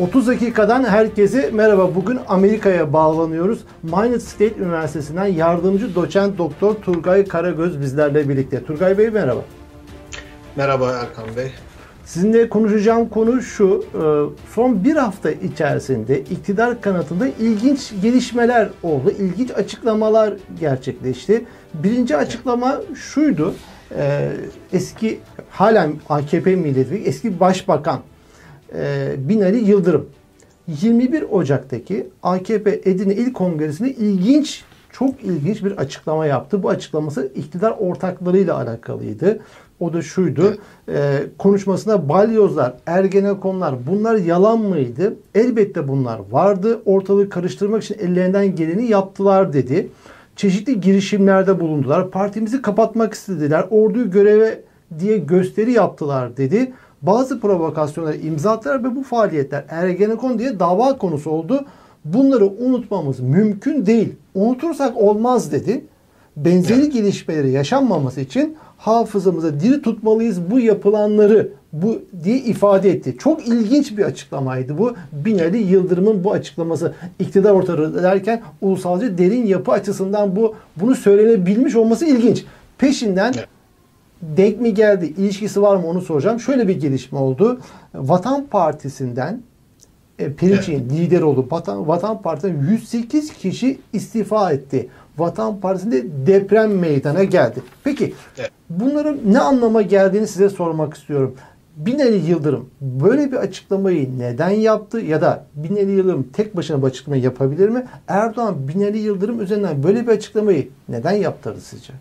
30 dakikadan herkese merhaba. Bugün Amerika'ya bağlanıyoruz. Minot State Üniversitesi'nden yardımcı doçent doktor Turgay Karagöz bizlerle birlikte. Turgay Bey merhaba. Merhaba Erkan Bey. Sizinle konuşacağım konu şu. E, son bir hafta içerisinde iktidar kanatında ilginç gelişmeler oldu. İlginç açıklamalar gerçekleşti. Birinci açıklama şuydu. E, eski halen AKP milletvekili eski başbakan Binali Yıldırım 21 Ocak'taki AKP Edirne İl Kongresi'nde ilginç çok ilginç bir açıklama yaptı. Bu açıklaması iktidar ortaklarıyla alakalıydı. O da şuydu. E, konuşmasında balyozlar, ergenekonlar bunlar yalan mıydı? Elbette bunlar vardı. Ortalığı karıştırmak için ellerinden geleni yaptılar dedi. Çeşitli girişimlerde bulundular. Partimizi kapatmak istediler. Orduyu göreve diye gösteri yaptılar dedi. Bazı provokasyonlara imza attılar ve bu faaliyetler Ergenekon diye dava konusu oldu. Bunları unutmamız mümkün değil. Unutursak olmaz dedi. Benzeri gelişmeleri yaşanmaması için hafızamıza diri tutmalıyız bu yapılanları bu diye ifade etti. Çok ilginç bir açıklamaydı bu. Binali Yıldırım'ın bu açıklaması iktidar ortalığı derken ulusalcı derin yapı açısından bu bunu söylenebilmiş olması ilginç. Peşinden denk mi geldi, ilişkisi var mı onu soracağım. Şöyle bir gelişme oldu. Vatan Partisi'nden e, Perinçek'in evet. lider olup Vatan, Vatan Partisi'nden 108 kişi istifa etti. Vatan Partisi'nde deprem meydana geldi. Peki evet. bunların ne anlama geldiğini size sormak istiyorum. Binali Yıldırım böyle bir açıklamayı neden yaptı ya da Binali Yıldırım tek başına bu açıklamayı yapabilir mi? Erdoğan Binali Yıldırım üzerinden böyle bir açıklamayı neden yaptırdı sizce?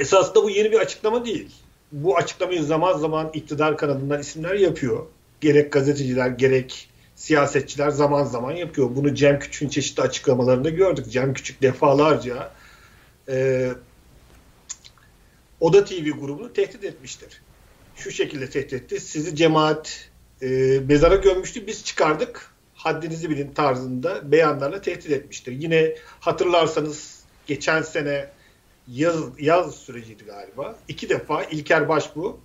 Esasında bu yeni bir açıklama değil. Bu açıklamayı zaman zaman iktidar kanadından isimler yapıyor. Gerek gazeteciler gerek siyasetçiler zaman zaman yapıyor. Bunu Cem Küçük'ün çeşitli açıklamalarında gördük. Cem Küçük defalarca e, Oda TV grubunu tehdit etmiştir. Şu şekilde tehdit etti. Sizi cemaat e, mezara gömmüştü. Biz çıkardık. Haddinizi bilin tarzında beyanlarla tehdit etmiştir. Yine hatırlarsanız geçen sene yaz, yaz süreciydi galiba. İki defa İlker Başbuğ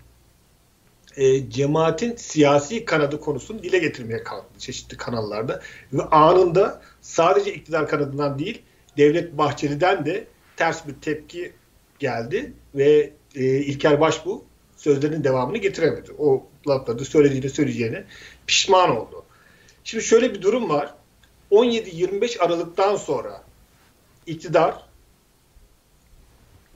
e, cemaatin siyasi kanadı konusunu dile getirmeye kalktı çeşitli kanallarda. Ve anında sadece iktidar kanadından değil Devlet Bahçeli'den de ters bir tepki geldi ve e, İlker Başbuğ sözlerinin devamını getiremedi. O lafları söylediğini söyleyeceğine pişman oldu. Şimdi şöyle bir durum var. 17-25 Aralık'tan sonra iktidar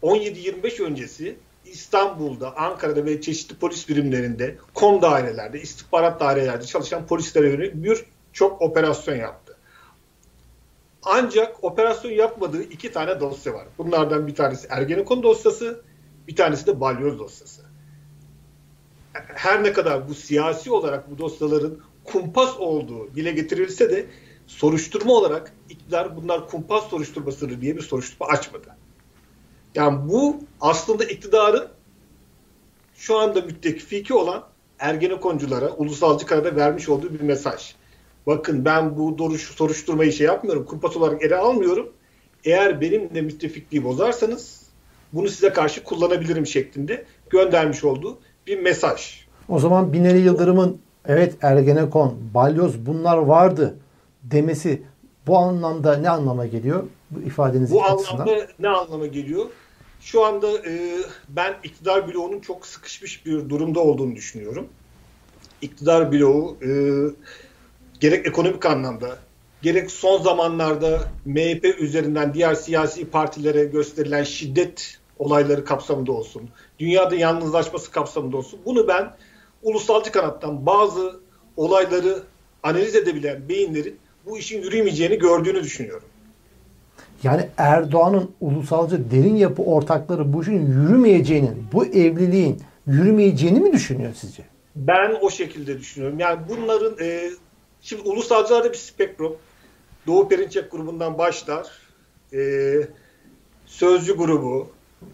17-25 öncesi İstanbul'da, Ankara'da ve çeşitli polis birimlerinde, kom dairelerde, istihbarat dairelerde çalışan polislere yönelik bir çok operasyon yaptı. Ancak operasyon yapmadığı iki tane dosya var. Bunlardan bir tanesi Ergenekon dosyası, bir tanesi de Balyoz dosyası. Her ne kadar bu siyasi olarak bu dosyaların kumpas olduğu dile getirilse de soruşturma olarak iktidar bunlar kumpas soruşturmasıdır diye bir soruşturma açmadı. Yani bu aslında iktidarın şu anda müttefiki olan Ergenekonculara, ulusalcı karada vermiş olduğu bir mesaj. Bakın ben bu doruş, soruşturmayı şey yapmıyorum, kumpas olarak ele almıyorum. Eğer benimle müttefikliği bozarsanız bunu size karşı kullanabilirim şeklinde göndermiş olduğu bir mesaj. O zaman Binali Yıldırım'ın evet Ergenekon, Balyoz bunlar vardı demesi bu anlamda ne anlama geliyor? Bu ifadeniz Bu açısından. anlamda ne anlama geliyor? Şu anda e, ben iktidar bloğunun çok sıkışmış bir durumda olduğunu düşünüyorum. İktidar bloğu e, gerek ekonomik anlamda gerek son zamanlarda MHP üzerinden diğer siyasi partilere gösterilen şiddet olayları kapsamında olsun, dünyada yalnızlaşması kapsamında olsun. Bunu ben ulusalcı kanattan bazı olayları analiz edebilen beyinlerin bu işin yürümeyeceğini gördüğünü düşünüyorum. Yani Erdoğan'ın ulusalcı derin yapı ortakları bu işin yürümeyeceğinin, bu evliliğin yürümeyeceğini mi düşünüyor sizce? Ben o şekilde düşünüyorum. Yani bunların e, şimdi ulusalcılarda bir spektrum. Doğu Perinçek grubundan başlar. E, Sözcü grubu,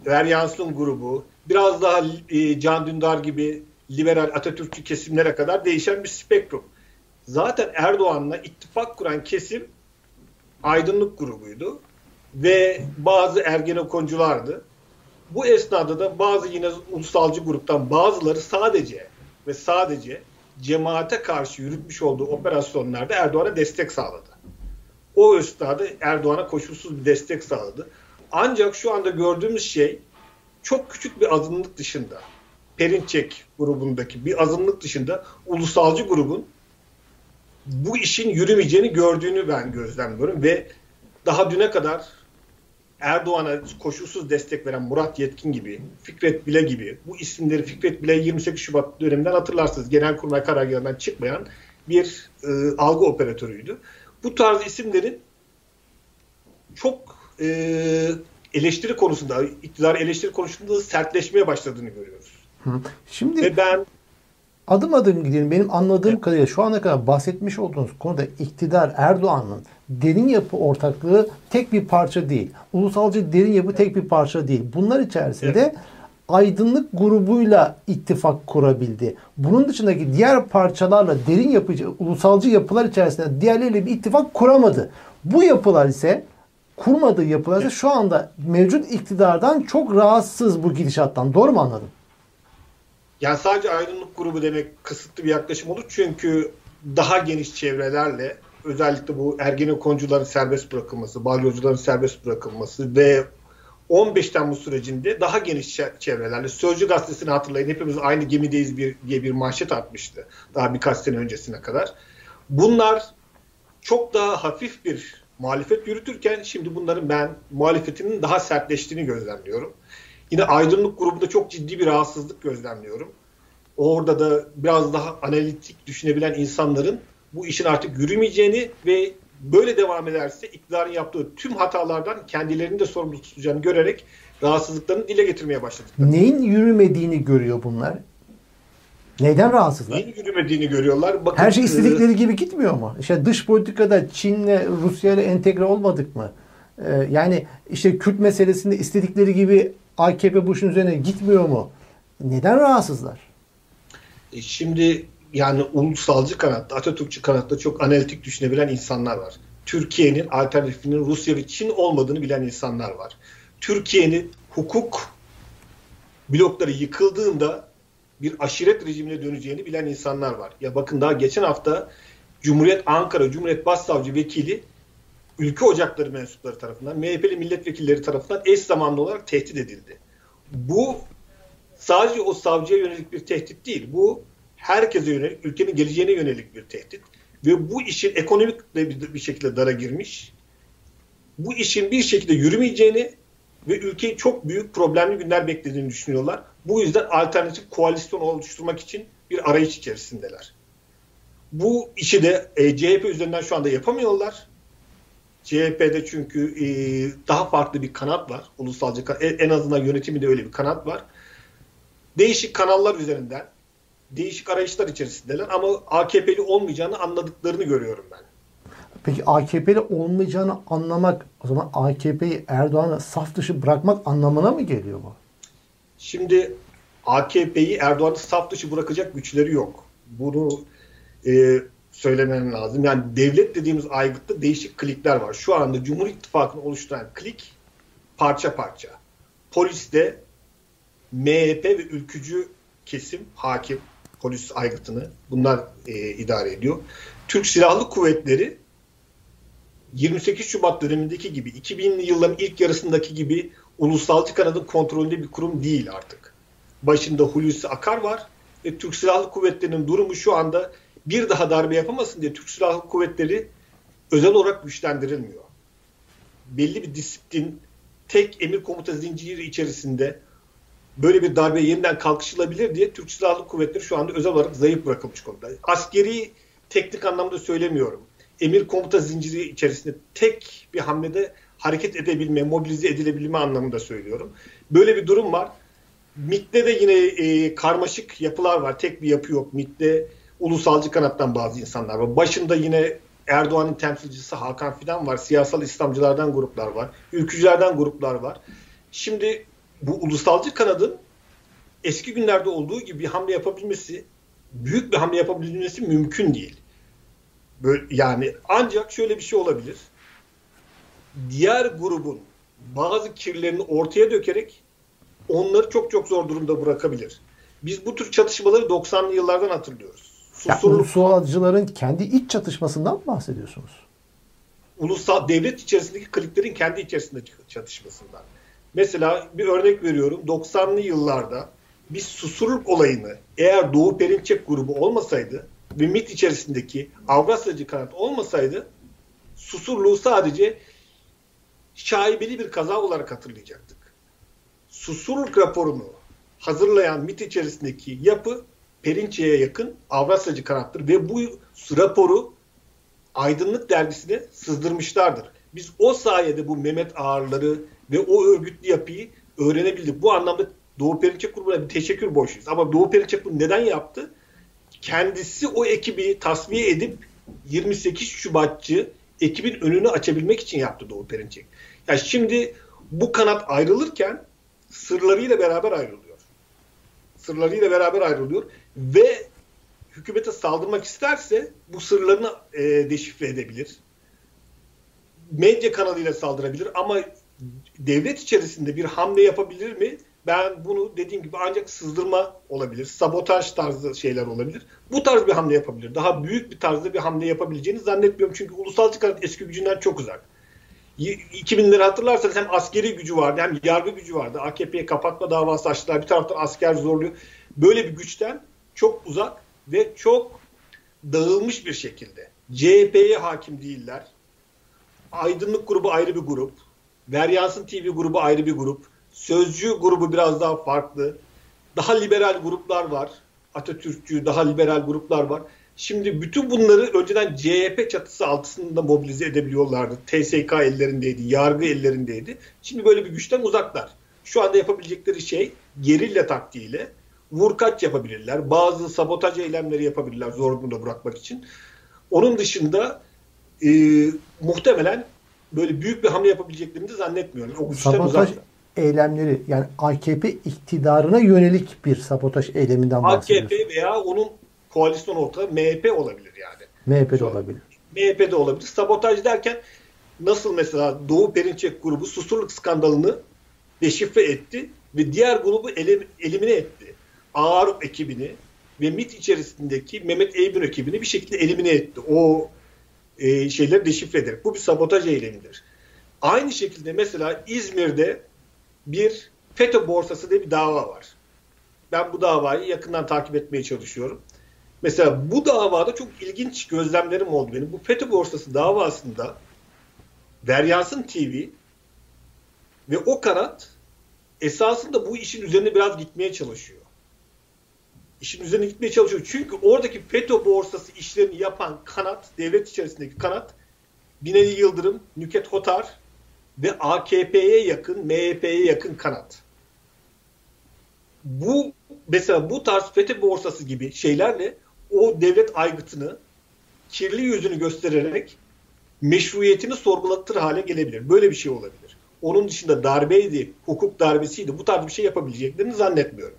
Veryansın grubu, biraz daha e, Can Dündar gibi liberal Atatürkçü kesimlere kadar değişen bir spektrum. Zaten Erdoğan'la ittifak kuran kesim aydınlık grubuydu ve bazı ergenekonculardı. Bu esnada da bazı yine ulusalcı gruptan bazıları sadece ve sadece cemaate karşı yürütmüş olduğu operasyonlarda Erdoğan'a destek sağladı. O esnada Erdoğan'a koşulsuz bir destek sağladı. Ancak şu anda gördüğümüz şey çok küçük bir azınlık dışında, Perinçek grubundaki bir azınlık dışında ulusalcı grubun bu işin yürümeyeceğini gördüğünü ben gözlemliyorum ve daha düne kadar Erdoğan'a koşulsuz destek veren Murat Yetkin gibi, Fikret Bile gibi bu isimleri Fikret Bile 28 Şubat döneminden hatırlarsınız. Genelkurmay karargahından çıkmayan bir e, algı operatörüydü. Bu tarz isimlerin çok e, eleştiri konusunda, iktidar eleştiri konusunda sertleşmeye başladığını görüyoruz. Hı. Şimdi Ve ben adım adım gidelim. Benim anladığım evet. kadarıyla şu ana kadar bahsetmiş olduğunuz konuda iktidar Erdoğan'ın derin yapı ortaklığı tek bir parça değil. Ulusalcı derin yapı tek bir parça değil. Bunlar içerisinde evet. aydınlık grubuyla ittifak kurabildi. Bunun dışındaki diğer parçalarla derin yapıcı, ulusalcı yapılar içerisinde diğerleriyle bir ittifak kuramadı. Bu yapılar ise kurmadığı yapılar ise şu anda mevcut iktidardan çok rahatsız bu gidişattan. Doğru mu anladım? Yani sadece aydınlık grubu demek kısıtlı bir yaklaşım olur. Çünkü daha geniş çevrelerle özellikle bu Ergenekoncuların serbest bırakılması, balyozcuların serbest bırakılması ve 15 Temmuz sürecinde daha geniş çevrelerle Sözcü gazetesini hatırlayın hepimiz aynı gemideyiz bir, diye bir manşet atmıştı daha birkaç sene öncesine kadar. Bunlar çok daha hafif bir muhalefet yürütürken şimdi bunların ben muhalefetinin daha sertleştiğini gözlemliyorum. Yine aydınlık grubunda çok ciddi bir rahatsızlık gözlemliyorum. Orada da biraz daha analitik düşünebilen insanların bu işin artık yürümeyeceğini ve böyle devam ederse iktidarın yaptığı tüm hatalardan kendilerini de sorumlu tutacağını görerek rahatsızlıklarını dile getirmeye başladık. Neyin yürümediğini görüyor bunlar? Neden rahatsızlar? Neyin yürümediğini görüyorlar. Bakın, Her şey istedikleri e, gibi gitmiyor mu? İşte dış politikada Çin'le Rusya'yla entegre olmadık mı? Ee, yani işte Kürt meselesinde istedikleri gibi AKP bu üzerine gitmiyor mu? Neden rahatsızlar? E şimdi yani ulusalcı kanatta, Atatürkçü kanatta çok analitik düşünebilen insanlar var. Türkiye'nin alternatifinin Rusya ve Çin olmadığını bilen insanlar var. Türkiye'nin hukuk blokları yıkıldığında bir aşiret rejimine döneceğini bilen insanlar var. Ya bakın daha geçen hafta Cumhuriyet Ankara Cumhuriyet Başsavcı Vekili ülke ocakları mensupları tarafından, MHP'li milletvekilleri tarafından eş zamanlı olarak tehdit edildi. Bu sadece o savcıya yönelik bir tehdit değil. Bu herkese yönelik, ülkenin geleceğine yönelik bir tehdit. Ve bu işin ekonomik bir şekilde dara girmiş. Bu işin bir şekilde yürümeyeceğini ve ülkeyi çok büyük problemli günler beklediğini düşünüyorlar. Bu yüzden alternatif koalisyon oluşturmak için bir arayış içerisindeler. Bu işi de e, CHP üzerinden şu anda yapamıyorlar. CHP'de çünkü e, daha farklı bir kanat var. Ulusalcı en azından yönetiminde öyle bir kanat var. Değişik kanallar üzerinden değişik arayışlar içerisindeler ama AKP'li olmayacağını anladıklarını görüyorum ben. Peki AKP'li olmayacağını anlamak o zaman AKP'yi Erdoğan'a saf dışı bırakmak anlamına mı geliyor bu? Şimdi AKP'yi Erdoğan'ı saf dışı bırakacak güçleri yok. Bunu e, söylemem lazım. Yani devlet dediğimiz aygıtta değişik klikler var. Şu anda Cumhur İttifakı'nı oluşturan klik parça parça. Poliste MHP ve ülkücü kesim hakim polis aygıtını bunlar e, idare ediyor. Türk Silahlı Kuvvetleri 28 Şubat dönemindeki gibi 2000'li yılların ilk yarısındaki gibi ulusalcı kanadın kontrolünde bir kurum değil artık. Başında Hulusi Akar var ve Türk Silahlı Kuvvetleri'nin durumu şu anda bir daha darbe yapamasın diye Türk Silahlı Kuvvetleri özel olarak güçlendirilmiyor. Belli bir disiplin, tek emir komuta zinciri içerisinde böyle bir darbe yeniden kalkışılabilir diye Türk Silahlı Kuvvetleri şu anda özel olarak zayıf bırakılmış konuda. Askeri teknik anlamda söylemiyorum. Emir komuta zinciri içerisinde tek bir hamlede hareket edebilme, mobilize edilebilme anlamında söylüyorum. Böyle bir durum var. MİT'te de yine e, karmaşık yapılar var. Tek bir yapı yok. MİT'te ulusalcı kanattan bazı insanlar var. Başında yine Erdoğan'ın temsilcisi Hakan Fidan var. Siyasal İslamcılardan gruplar var. Ülkücülerden gruplar var. Şimdi bu ulusalcı kanadın eski günlerde olduğu gibi bir hamle yapabilmesi, büyük bir hamle yapabilmesi mümkün değil. Böyle, yani ancak şöyle bir şey olabilir. Diğer grubun bazı kirlerini ortaya dökerek onları çok çok zor durumda bırakabilir. Biz bu tür çatışmaları 90'lı yıllardan hatırlıyoruz. Susurluk... ulusalcıların kendi iç çatışmasından mı bahsediyorsunuz? Ulusal devlet içerisindeki kliklerin kendi içerisindeki çatışmasından. Mesela bir örnek veriyorum. 90'lı yıllarda biz susurluk olayını eğer Doğu Perinçek grubu olmasaydı ve MIT içerisindeki Avrasyacı kanat olmasaydı susurluğu sadece şaibeli bir kaza olarak hatırlayacaktık. Susurluk raporunu hazırlayan MIT içerisindeki yapı Perinçek'e yakın Avrasyacı kanattır ve bu raporu Aydınlık dergisine sızdırmışlardır. Biz o sayede bu Mehmet Ağarları ve o örgütlü yapıyı öğrenebildik. Bu anlamda Doğu Perinçek grubuna bir teşekkür borçluyuz. Ama Doğu Perinçek bunu neden yaptı? Kendisi o ekibi tasfiye edip 28 Şubatçı ekibin önünü açabilmek için yaptı Doğu Perinçek. Yani şimdi bu kanat ayrılırken sırlarıyla beraber ayrılıyor. Sırlarıyla beraber ayrılıyor ve hükümete saldırmak isterse bu sırlarını e, deşifre edebilir. Medya kanalıyla saldırabilir ama devlet içerisinde bir hamle yapabilir mi? Ben bunu dediğim gibi ancak sızdırma olabilir, sabotaj tarzı şeyler olabilir. Bu tarz bir hamle yapabilir. Daha büyük bir tarzda bir hamle yapabileceğini zannetmiyorum. Çünkü ulusal çıkarın eski gücünden çok uzak. 2000'leri hatırlarsanız hem askeri gücü vardı hem yargı gücü vardı. AKP'ye kapatma davası açtılar. Bir taraftan asker zorluyor. Böyle bir güçten çok uzak ve çok dağılmış bir şekilde. CHP'ye hakim değiller. Aydınlık grubu ayrı bir grup. Veryansın TV grubu ayrı bir grup. Sözcü grubu biraz daha farklı. Daha liberal gruplar var. Atatürkçü, daha liberal gruplar var. Şimdi bütün bunları önceden CHP çatısı altında mobilize edebiliyorlardı. TSK ellerindeydi, yargı ellerindeydi. Şimdi böyle bir güçten uzaklar. Şu anda yapabilecekleri şey gerilla taktiğiyle vurkaç yapabilirler. Bazı sabotaj eylemleri yapabilirler zor durumda bırakmak için. Onun dışında e, muhtemelen böyle büyük bir hamle yapabileceklerini de zannetmiyorum. O sabotaj uzaklar. eylemleri yani AKP iktidarına yönelik bir sabotaj eyleminden bahsediyorsun. AKP veya onun koalisyon ortağı MHP olabilir yani. MHP de olabilir. MHP de olabilir. Sabotaj derken nasıl mesela Doğu Perinçek grubu susurluk skandalını deşifre etti ve diğer grubu elimine etti. Ağır ekibini ve MIT içerisindeki Mehmet Eybün ekibini bir şekilde elimine etti. O e, şeyleri deşifre ederek. Bu bir sabotaj eylemidir. Aynı şekilde mesela İzmir'de bir FETÖ borsası diye bir dava var. Ben bu davayı yakından takip etmeye çalışıyorum. Mesela bu davada çok ilginç gözlemlerim oldu benim. Bu FETÖ borsası davasında Deryansın TV ve o kanat esasında bu işin üzerine biraz gitmeye çalışıyor. İşin üzerine gitmeye çalışıyor. Çünkü oradaki FETÖ borsası işlerini yapan kanat, devlet içerisindeki kanat Binali Yıldırım, Nüket Hotar ve AKP'ye yakın, MHP'ye yakın kanat. Bu mesela bu tarz FETÖ borsası gibi şeylerle o devlet aygıtını kirli yüzünü göstererek meşruiyetini sorgulatır hale gelebilir. Böyle bir şey olabilir. Onun dışında darbeydi, hukuk darbesiydi bu tarz bir şey yapabileceklerini zannetmiyorum.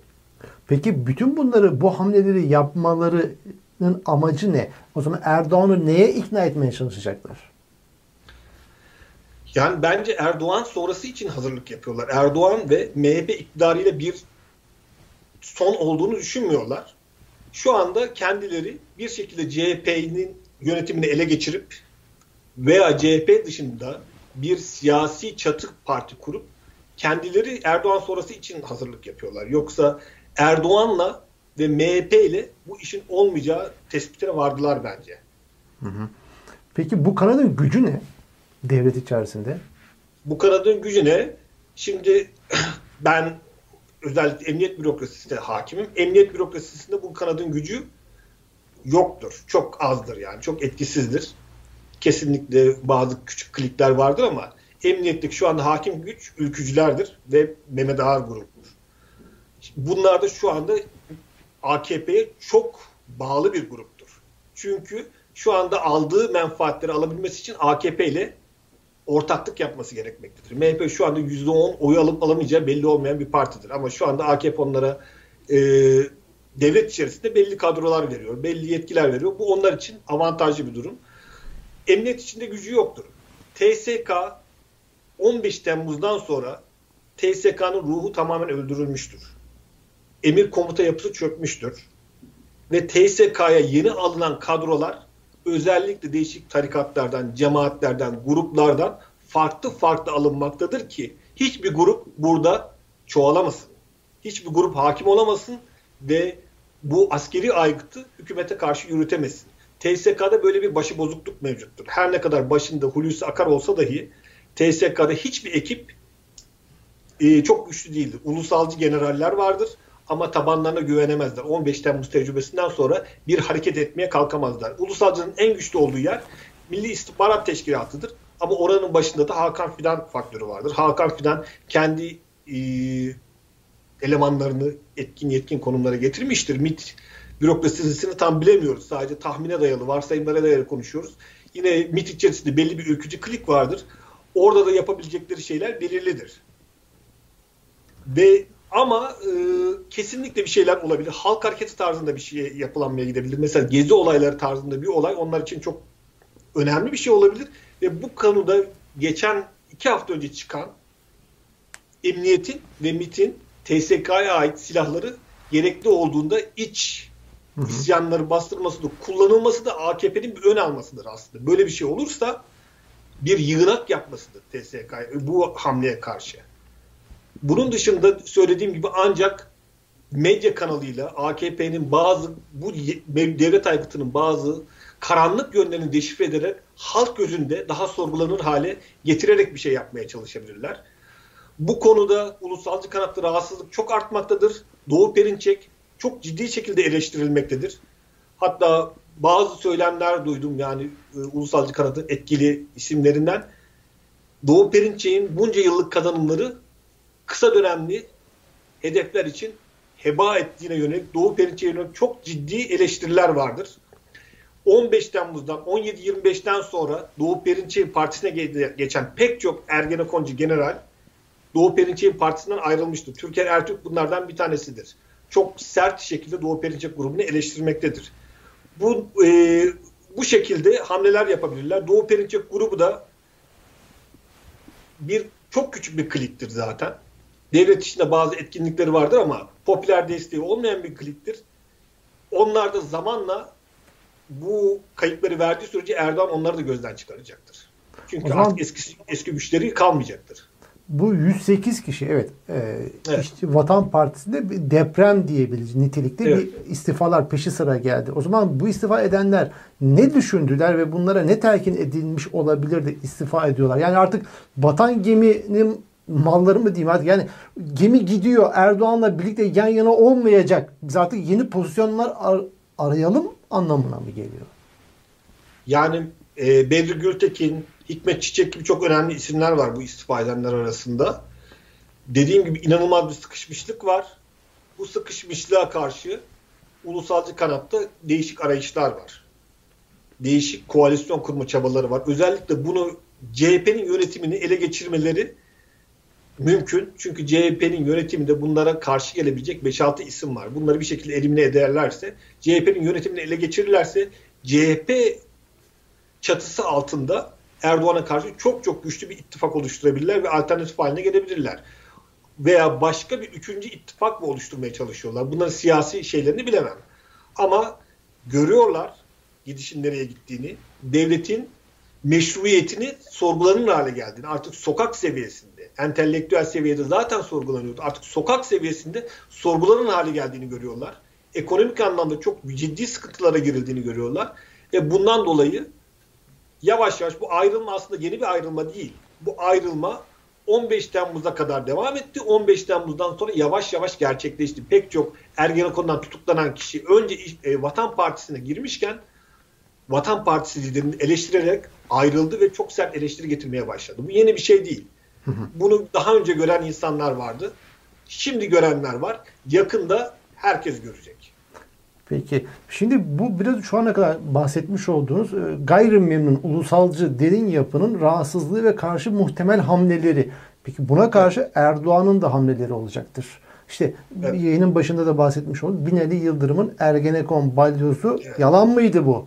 Peki bütün bunları, bu hamleleri yapmalarının amacı ne? O zaman Erdoğan'ı neye ikna etmeye çalışacaklar? Yani bence Erdoğan sonrası için hazırlık yapıyorlar. Erdoğan ve MHP iktidarıyla bir son olduğunu düşünmüyorlar şu anda kendileri bir şekilde CHP'nin yönetimini ele geçirip veya CHP dışında bir siyasi çatı parti kurup kendileri Erdoğan sonrası için hazırlık yapıyorlar. Yoksa Erdoğan'la ve MHP ile bu işin olmayacağı tespitine vardılar bence. Hı hı. Peki bu kanadın gücü ne devlet içerisinde? Bu kanadın gücü ne? Şimdi ben özellikle emniyet bürokrasisine hakimim. Emniyet bürokrasisinde bu kanadın gücü yoktur. Çok azdır yani. Çok etkisizdir. Kesinlikle bazı küçük klikler vardır ama emniyetteki şu anda hakim güç ülkücülerdir ve Mehmet Ağar grubudur. Bunlar da şu anda AKP'ye çok bağlı bir gruptur. Çünkü şu anda aldığı menfaatleri alabilmesi için AKP ile ortaklık yapması gerekmektedir. MHP şu anda %10 oyu alıp alamayacağı belli olmayan bir partidir. Ama şu anda AKP onlara e, devlet içerisinde belli kadrolar veriyor, belli yetkiler veriyor. Bu onlar için avantajlı bir durum. Emniyet içinde gücü yoktur. TSK 15 Temmuz'dan sonra TSK'nın ruhu tamamen öldürülmüştür. Emir komuta yapısı çökmüştür. ve TSK'ya yeni alınan kadrolar özellikle değişik tarikatlardan, cemaatlerden, gruplardan farklı farklı alınmaktadır ki hiçbir grup burada çoğalamasın. Hiçbir grup hakim olamasın ve bu askeri aygıtı hükümete karşı yürütemesin. TSK'da böyle bir başı bozukluk mevcuttur. Her ne kadar başında Hulusi Akar olsa dahi TSK'da hiçbir ekip e, çok güçlü değildir. Ulusalcı generaller vardır ama tabanlarına güvenemezler. 15 Temmuz tecrübesinden sonra bir hareket etmeye kalkamazlar. Ulusalcının en güçlü olduğu yer Milli İstihbarat Teşkilatı'dır. Ama oranın başında da Hakan Fidan faktörü vardır. Hakan Fidan kendi e, elemanlarını etkin yetkin konumlara getirmiştir. MIT bürokrasisini tam bilemiyoruz. Sadece tahmine dayalı, varsayımlara dayalı konuşuyoruz. Yine MIT içerisinde belli bir ülkücü klik vardır. Orada da yapabilecekleri şeyler belirlidir. Ve ama e, kesinlikle bir şeyler olabilir. Halk hareketi tarzında bir şey yapılanmaya gidebilir. Mesela gezi olayları tarzında bir olay onlar için çok önemli bir şey olabilir. Ve bu konuda geçen iki hafta önce çıkan emniyetin ve MIT'in TSK'ya ait silahları gerekli olduğunda iç hı isyanları bastırması da kullanılması da AKP'nin bir ön almasıdır aslında. Böyle bir şey olursa bir yığınak yapmasıdır TSK bu hamleye karşı. Bunun dışında söylediğim gibi ancak medya kanalıyla AKP'nin bazı bu devlet aygıtının bazı karanlık yönlerini deşifre ederek halk gözünde daha sorgulanır hale getirerek bir şey yapmaya çalışabilirler. Bu konuda ulusalcı kanatlı rahatsızlık çok artmaktadır. Doğu Perinçek çok ciddi şekilde eleştirilmektedir. Hatta bazı söylemler duydum yani e, ulusalcı kanatın etkili isimlerinden. Doğu Perinçek'in bunca yıllık kazanımları kısa dönemli hedefler için heba ettiğine yönelik Doğu Perinçek'e yönelik çok ciddi eleştiriler vardır. 15 Temmuz'dan 17-25'ten sonra Doğu Perinçek'in partisine geçen pek çok Ergenekoncu general Doğu Perinçek'in partisinden ayrılmıştır. Türker Ertürk bunlardan bir tanesidir. Çok sert şekilde Doğu Perinçek grubunu eleştirmektedir. Bu e, bu şekilde hamleler yapabilirler. Doğu Perinçek grubu da bir çok küçük bir kliktir zaten. Devlet içinde bazı etkinlikleri vardır ama popüler desteği olmayan bir kliktir. Onlar da zamanla bu kayıpları verdiği sürece Erdoğan onları da gözden çıkaracaktır. Çünkü zaman... artık eski, eski güçleri kalmayacaktır bu 108 kişi evet, e, evet. işte Vatan Partisi'nde bir deprem diyebiliriz nitelikte evet. bir istifalar peşi sıra geldi. O zaman bu istifa edenler ne düşündüler ve bunlara ne telkin edilmiş olabilir de istifa ediyorlar? Yani artık vatan geminin malları mı diyeyim artık yani gemi gidiyor Erdoğan'la birlikte yan yana olmayacak. Biz artık yeni pozisyonlar ar- arayalım anlamına mı geliyor? Yani e, Bedri Gültekin, Hikmet Çiçek gibi çok önemli isimler var bu istifa edenler arasında. Dediğim gibi inanılmaz bir sıkışmışlık var. Bu sıkışmışlığa karşı ulusalcı kanatta değişik arayışlar var. Değişik koalisyon kurma çabaları var. Özellikle bunu CHP'nin yönetimini ele geçirmeleri mümkün. Çünkü CHP'nin yönetiminde bunlara karşı gelebilecek 5-6 isim var. Bunları bir şekilde elimine ederlerse, CHP'nin yönetimini ele geçirirlerse CHP çatısı altında Erdoğan'a karşı çok çok güçlü bir ittifak oluşturabilirler ve alternatif haline gelebilirler. Veya başka bir üçüncü ittifak mı oluşturmaya çalışıyorlar? Bunların siyasi şeylerini bilemem. Ama görüyorlar gidişin nereye gittiğini, devletin meşruiyetini sorgulanır hale geldiğini, artık sokak seviyesinde, entelektüel seviyede zaten sorgulanıyordu. Artık sokak seviyesinde sorgulanır hale geldiğini görüyorlar. Ekonomik anlamda çok ciddi sıkıntılara girildiğini görüyorlar. Ve bundan dolayı yavaş yavaş bu ayrılma aslında yeni bir ayrılma değil. Bu ayrılma 15 Temmuz'a kadar devam etti. 15 Temmuz'dan sonra yavaş yavaş gerçekleşti. Pek çok Ergenekon'dan tutuklanan kişi önce e, Vatan Partisi'ne girmişken Vatan Partisi liderini eleştirerek ayrıldı ve çok sert eleştiri getirmeye başladı. Bu yeni bir şey değil. Bunu daha önce gören insanlar vardı. Şimdi görenler var. Yakında herkes görecek. Peki. Şimdi bu biraz şu ana kadar bahsetmiş olduğunuz e, gayrimemnun ulusalcı derin yapının rahatsızlığı ve karşı muhtemel hamleleri. Peki buna karşı Erdoğan'ın da hamleleri olacaktır. İşte evet. yayının başında da bahsetmiş olduk. Binali Yıldırım'ın Ergenekon balyozu evet. yalan mıydı bu?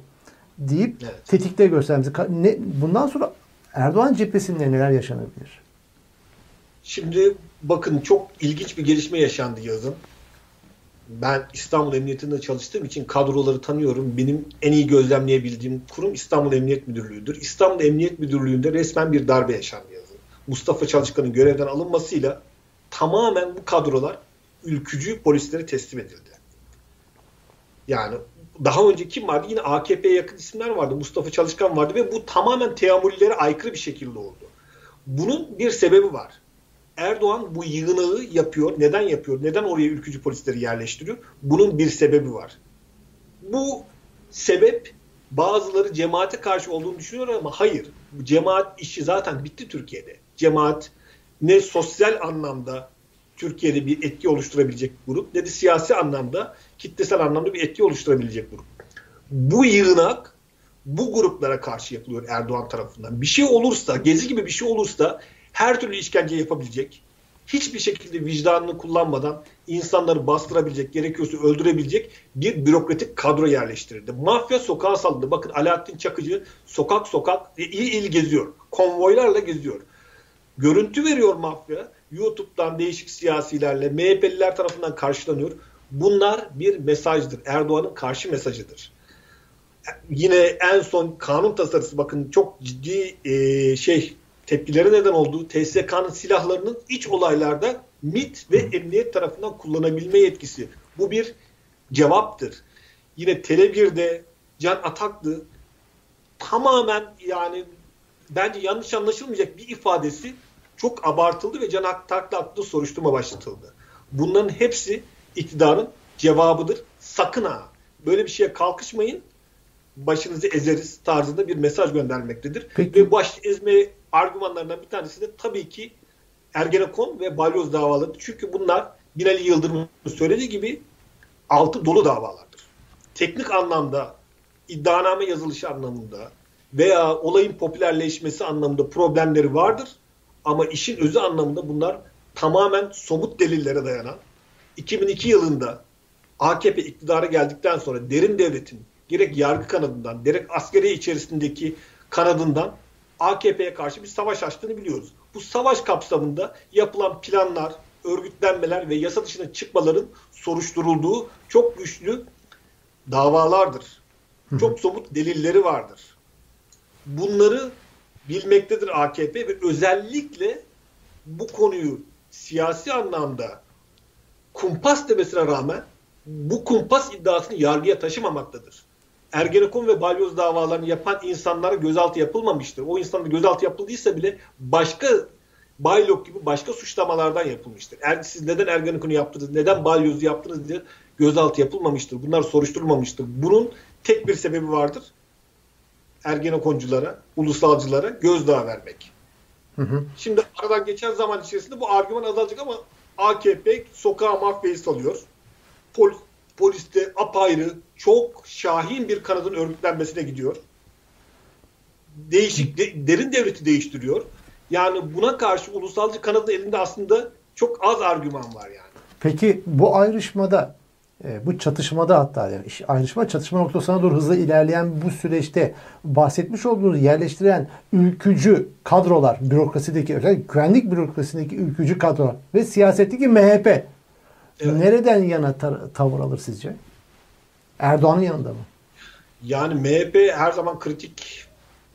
Deyip evet. tetikte göstermesi. Ne, bundan sonra Erdoğan cephesinde neler yaşanabilir? Şimdi bakın çok ilginç bir gelişme yaşandı yazın. ben İstanbul Emniyetinde çalıştığım için kadroları tanıyorum. Benim en iyi gözlemleyebildiğim kurum İstanbul Emniyet Müdürlüğü'dür. İstanbul Emniyet Müdürlüğü'nde resmen bir darbe yaşandı yazın. Mustafa Çalışkan'ın görevden alınmasıyla tamamen bu kadrolar ülkücü polislere teslim edildi. Yani daha önce kim vardı? Yine AKP'ye yakın isimler vardı. Mustafa Çalışkan vardı ve bu tamamen teamüllere aykırı bir şekilde oldu. Bunun bir sebebi var. Erdoğan bu yığınağı yapıyor. Neden yapıyor? Neden oraya ülkücü polisleri yerleştiriyor? Bunun bir sebebi var. Bu sebep bazıları cemaate karşı olduğunu düşünüyor ama hayır. Cemaat işi zaten bitti Türkiye'de. Cemaat ne sosyal anlamda Türkiye'de bir etki oluşturabilecek grup ne de siyasi anlamda kitlesel anlamda bir etki oluşturabilecek grup. Bu yığınak bu gruplara karşı yapılıyor Erdoğan tarafından. Bir şey olursa, gezi gibi bir şey olursa her türlü işkence yapabilecek, hiçbir şekilde vicdanını kullanmadan insanları bastırabilecek, gerekiyorsa öldürebilecek bir bürokratik kadro yerleştirildi. Mafya sokağa saldı. Bakın Alaaddin Çakıcı sokak sokak il il geziyor. Konvoylarla geziyor. Görüntü veriyor mafya. YouTube'dan değişik siyasilerle, MHP'liler tarafından karşılanıyor. Bunlar bir mesajdır. Erdoğan'ın karşı mesajıdır. Yine en son kanun tasarısı bakın çok ciddi e, şey tepkilere neden oldu. TSK'nın silahlarının iç olaylarda MIT ve emniyet tarafından kullanabilme yetkisi. Bu bir cevaptır. Yine Tele1'de Can Ataklı tamamen yani bence yanlış anlaşılmayacak bir ifadesi çok abartıldı ve Can Ataklı hakkında soruşturma başlatıldı. Bunların hepsi iktidarın cevabıdır. Sakın ha böyle bir şeye kalkışmayın başınızı ezeriz tarzında bir mesaj göndermektedir. Peki. Ve baş ezme argümanlarından bir tanesi de tabii ki Ergenekon ve Balyoz davaları. Çünkü bunlar Binali Yıldırım'ın söylediği gibi altı dolu davalardır. Teknik anlamda iddianame yazılışı anlamında veya olayın popülerleşmesi anlamında problemleri vardır. Ama işin özü anlamında bunlar tamamen somut delillere dayanan 2002 yılında AKP iktidara geldikten sonra derin devletin gerek yargı kanadından, gerek askeri içerisindeki kanadından AKP'ye karşı bir savaş açtığını biliyoruz. Bu savaş kapsamında yapılan planlar, örgütlenmeler ve yasa dışına çıkmaların soruşturulduğu çok güçlü davalardır. Çok somut delilleri vardır. Bunları bilmektedir AKP ve özellikle bu konuyu siyasi anlamda kumpas demesine rağmen bu kumpas iddiasını yargıya taşımamaktadır. Ergenekon ve balyoz davalarını yapan insanlara gözaltı yapılmamıştır. O insanlar gözaltı yapıldıysa bile başka Baylok gibi başka suçlamalardan yapılmıştır. Er, siz neden Ergenekon'u yaptınız, neden balyozu yaptınız diye gözaltı yapılmamıştır. Bunlar soruşturulmamıştır. Bunun tek bir sebebi vardır. Ergenekonculara, ulusalcılara gözdağı vermek. Hı hı. Şimdi aradan geçen zaman içerisinde bu argüman azalacak ama AKP sokağa mafyayı salıyor. Polis, poliste apayrı çok şahin bir kanadın örgütlenmesine gidiyor. Değişik, de, derin devleti değiştiriyor. Yani buna karşı ulusalcı kanadın elinde aslında çok az argüman var yani. Peki bu ayrışmada e, bu çatışmada hatta yani ayrışma çatışma noktasına doğru hızlı ilerleyen bu süreçte bahsetmiş olduğunuz yerleştiren ülkücü kadrolar, bürokrasideki özellikle güvenlik bürokrasisindeki ülkücü kadrolar ve siyasetteki MHP evet. nereden yana tavır alır sizce? Erdoğan'ın yanında mı? Yani MHP her zaman kritik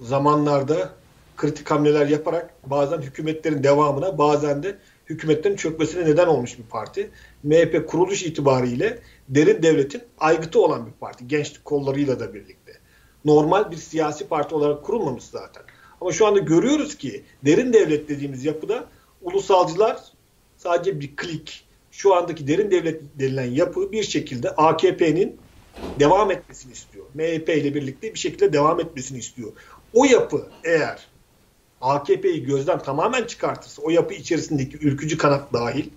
zamanlarda kritik hamleler yaparak bazen hükümetlerin devamına bazen de hükümetlerin çökmesine neden olmuş bir parti. MHP kuruluş itibariyle derin devletin aygıtı olan bir parti. Gençlik kollarıyla da birlikte. Normal bir siyasi parti olarak kurulmamış zaten. Ama şu anda görüyoruz ki derin devlet dediğimiz yapıda ulusalcılar sadece bir klik. Şu andaki derin devlet denilen yapı bir şekilde AKP'nin devam etmesini istiyor. MHP ile birlikte bir şekilde devam etmesini istiyor. O yapı eğer AKP'yi gözden tamamen çıkartırsa, o yapı içerisindeki ülkücü kanat dahil,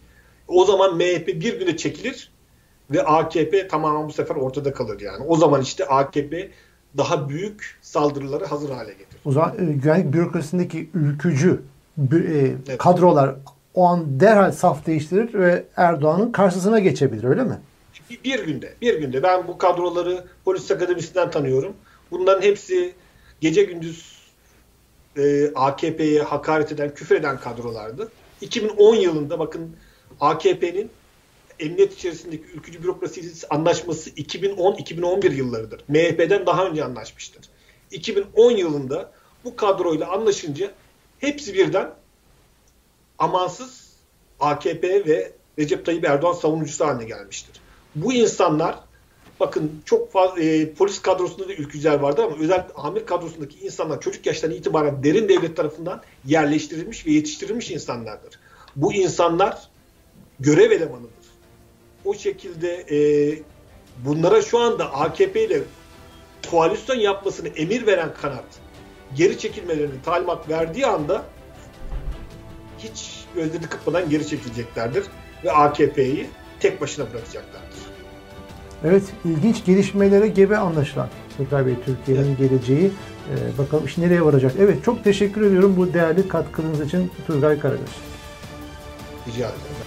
o zaman MHP bir güne çekilir ve AKP tamamen bu sefer ortada kalır yani. O zaman işte AKP daha büyük saldırıları hazır hale getirir. O zaman e, güvenlik bürokrasisindeki ülkücü e, evet. kadrolar o an derhal saf değiştirir ve Erdoğan'ın karşısına geçebilir öyle mi? Bir, bir günde, bir günde. Ben bu kadroları polis akademisinden tanıyorum. Bunların hepsi gece gündüz e, AKP'ye hakaret eden, küfür eden kadrolardı. 2010 yılında bakın AKP'nin emniyet içerisindeki ülkücü bürokrasi anlaşması 2010-2011 yıllarıdır. MHP'den daha önce anlaşmıştır. 2010 yılında bu kadroyla anlaşınca hepsi birden amansız AKP ve Recep Tayyip Erdoğan savunucusu haline gelmiştir. Bu insanlar bakın çok fazla e, polis kadrosunda da ülkücüler vardı ama özel amir kadrosundaki insanlar çocuk yaştan itibaren derin devlet tarafından yerleştirilmiş ve yetiştirilmiş insanlardır. Bu insanlar görev elemanıdır. O şekilde e, bunlara şu anda AKP ile koalisyon yapmasını emir veren kanat geri çekilmelerini talimat verdiği anda hiç gözleri kıpmadan geri çekileceklerdir ve AKP'yi tek başına bırakacaklardır. Evet, ilginç gelişmelere gebe anlaşılan Turgay Bey Türkiye'nin evet. geleceği. Ee, bakalım iş nereye varacak. Evet, çok teşekkür ediyorum bu değerli katkınız için Turgay Karagöz. Rica ederim.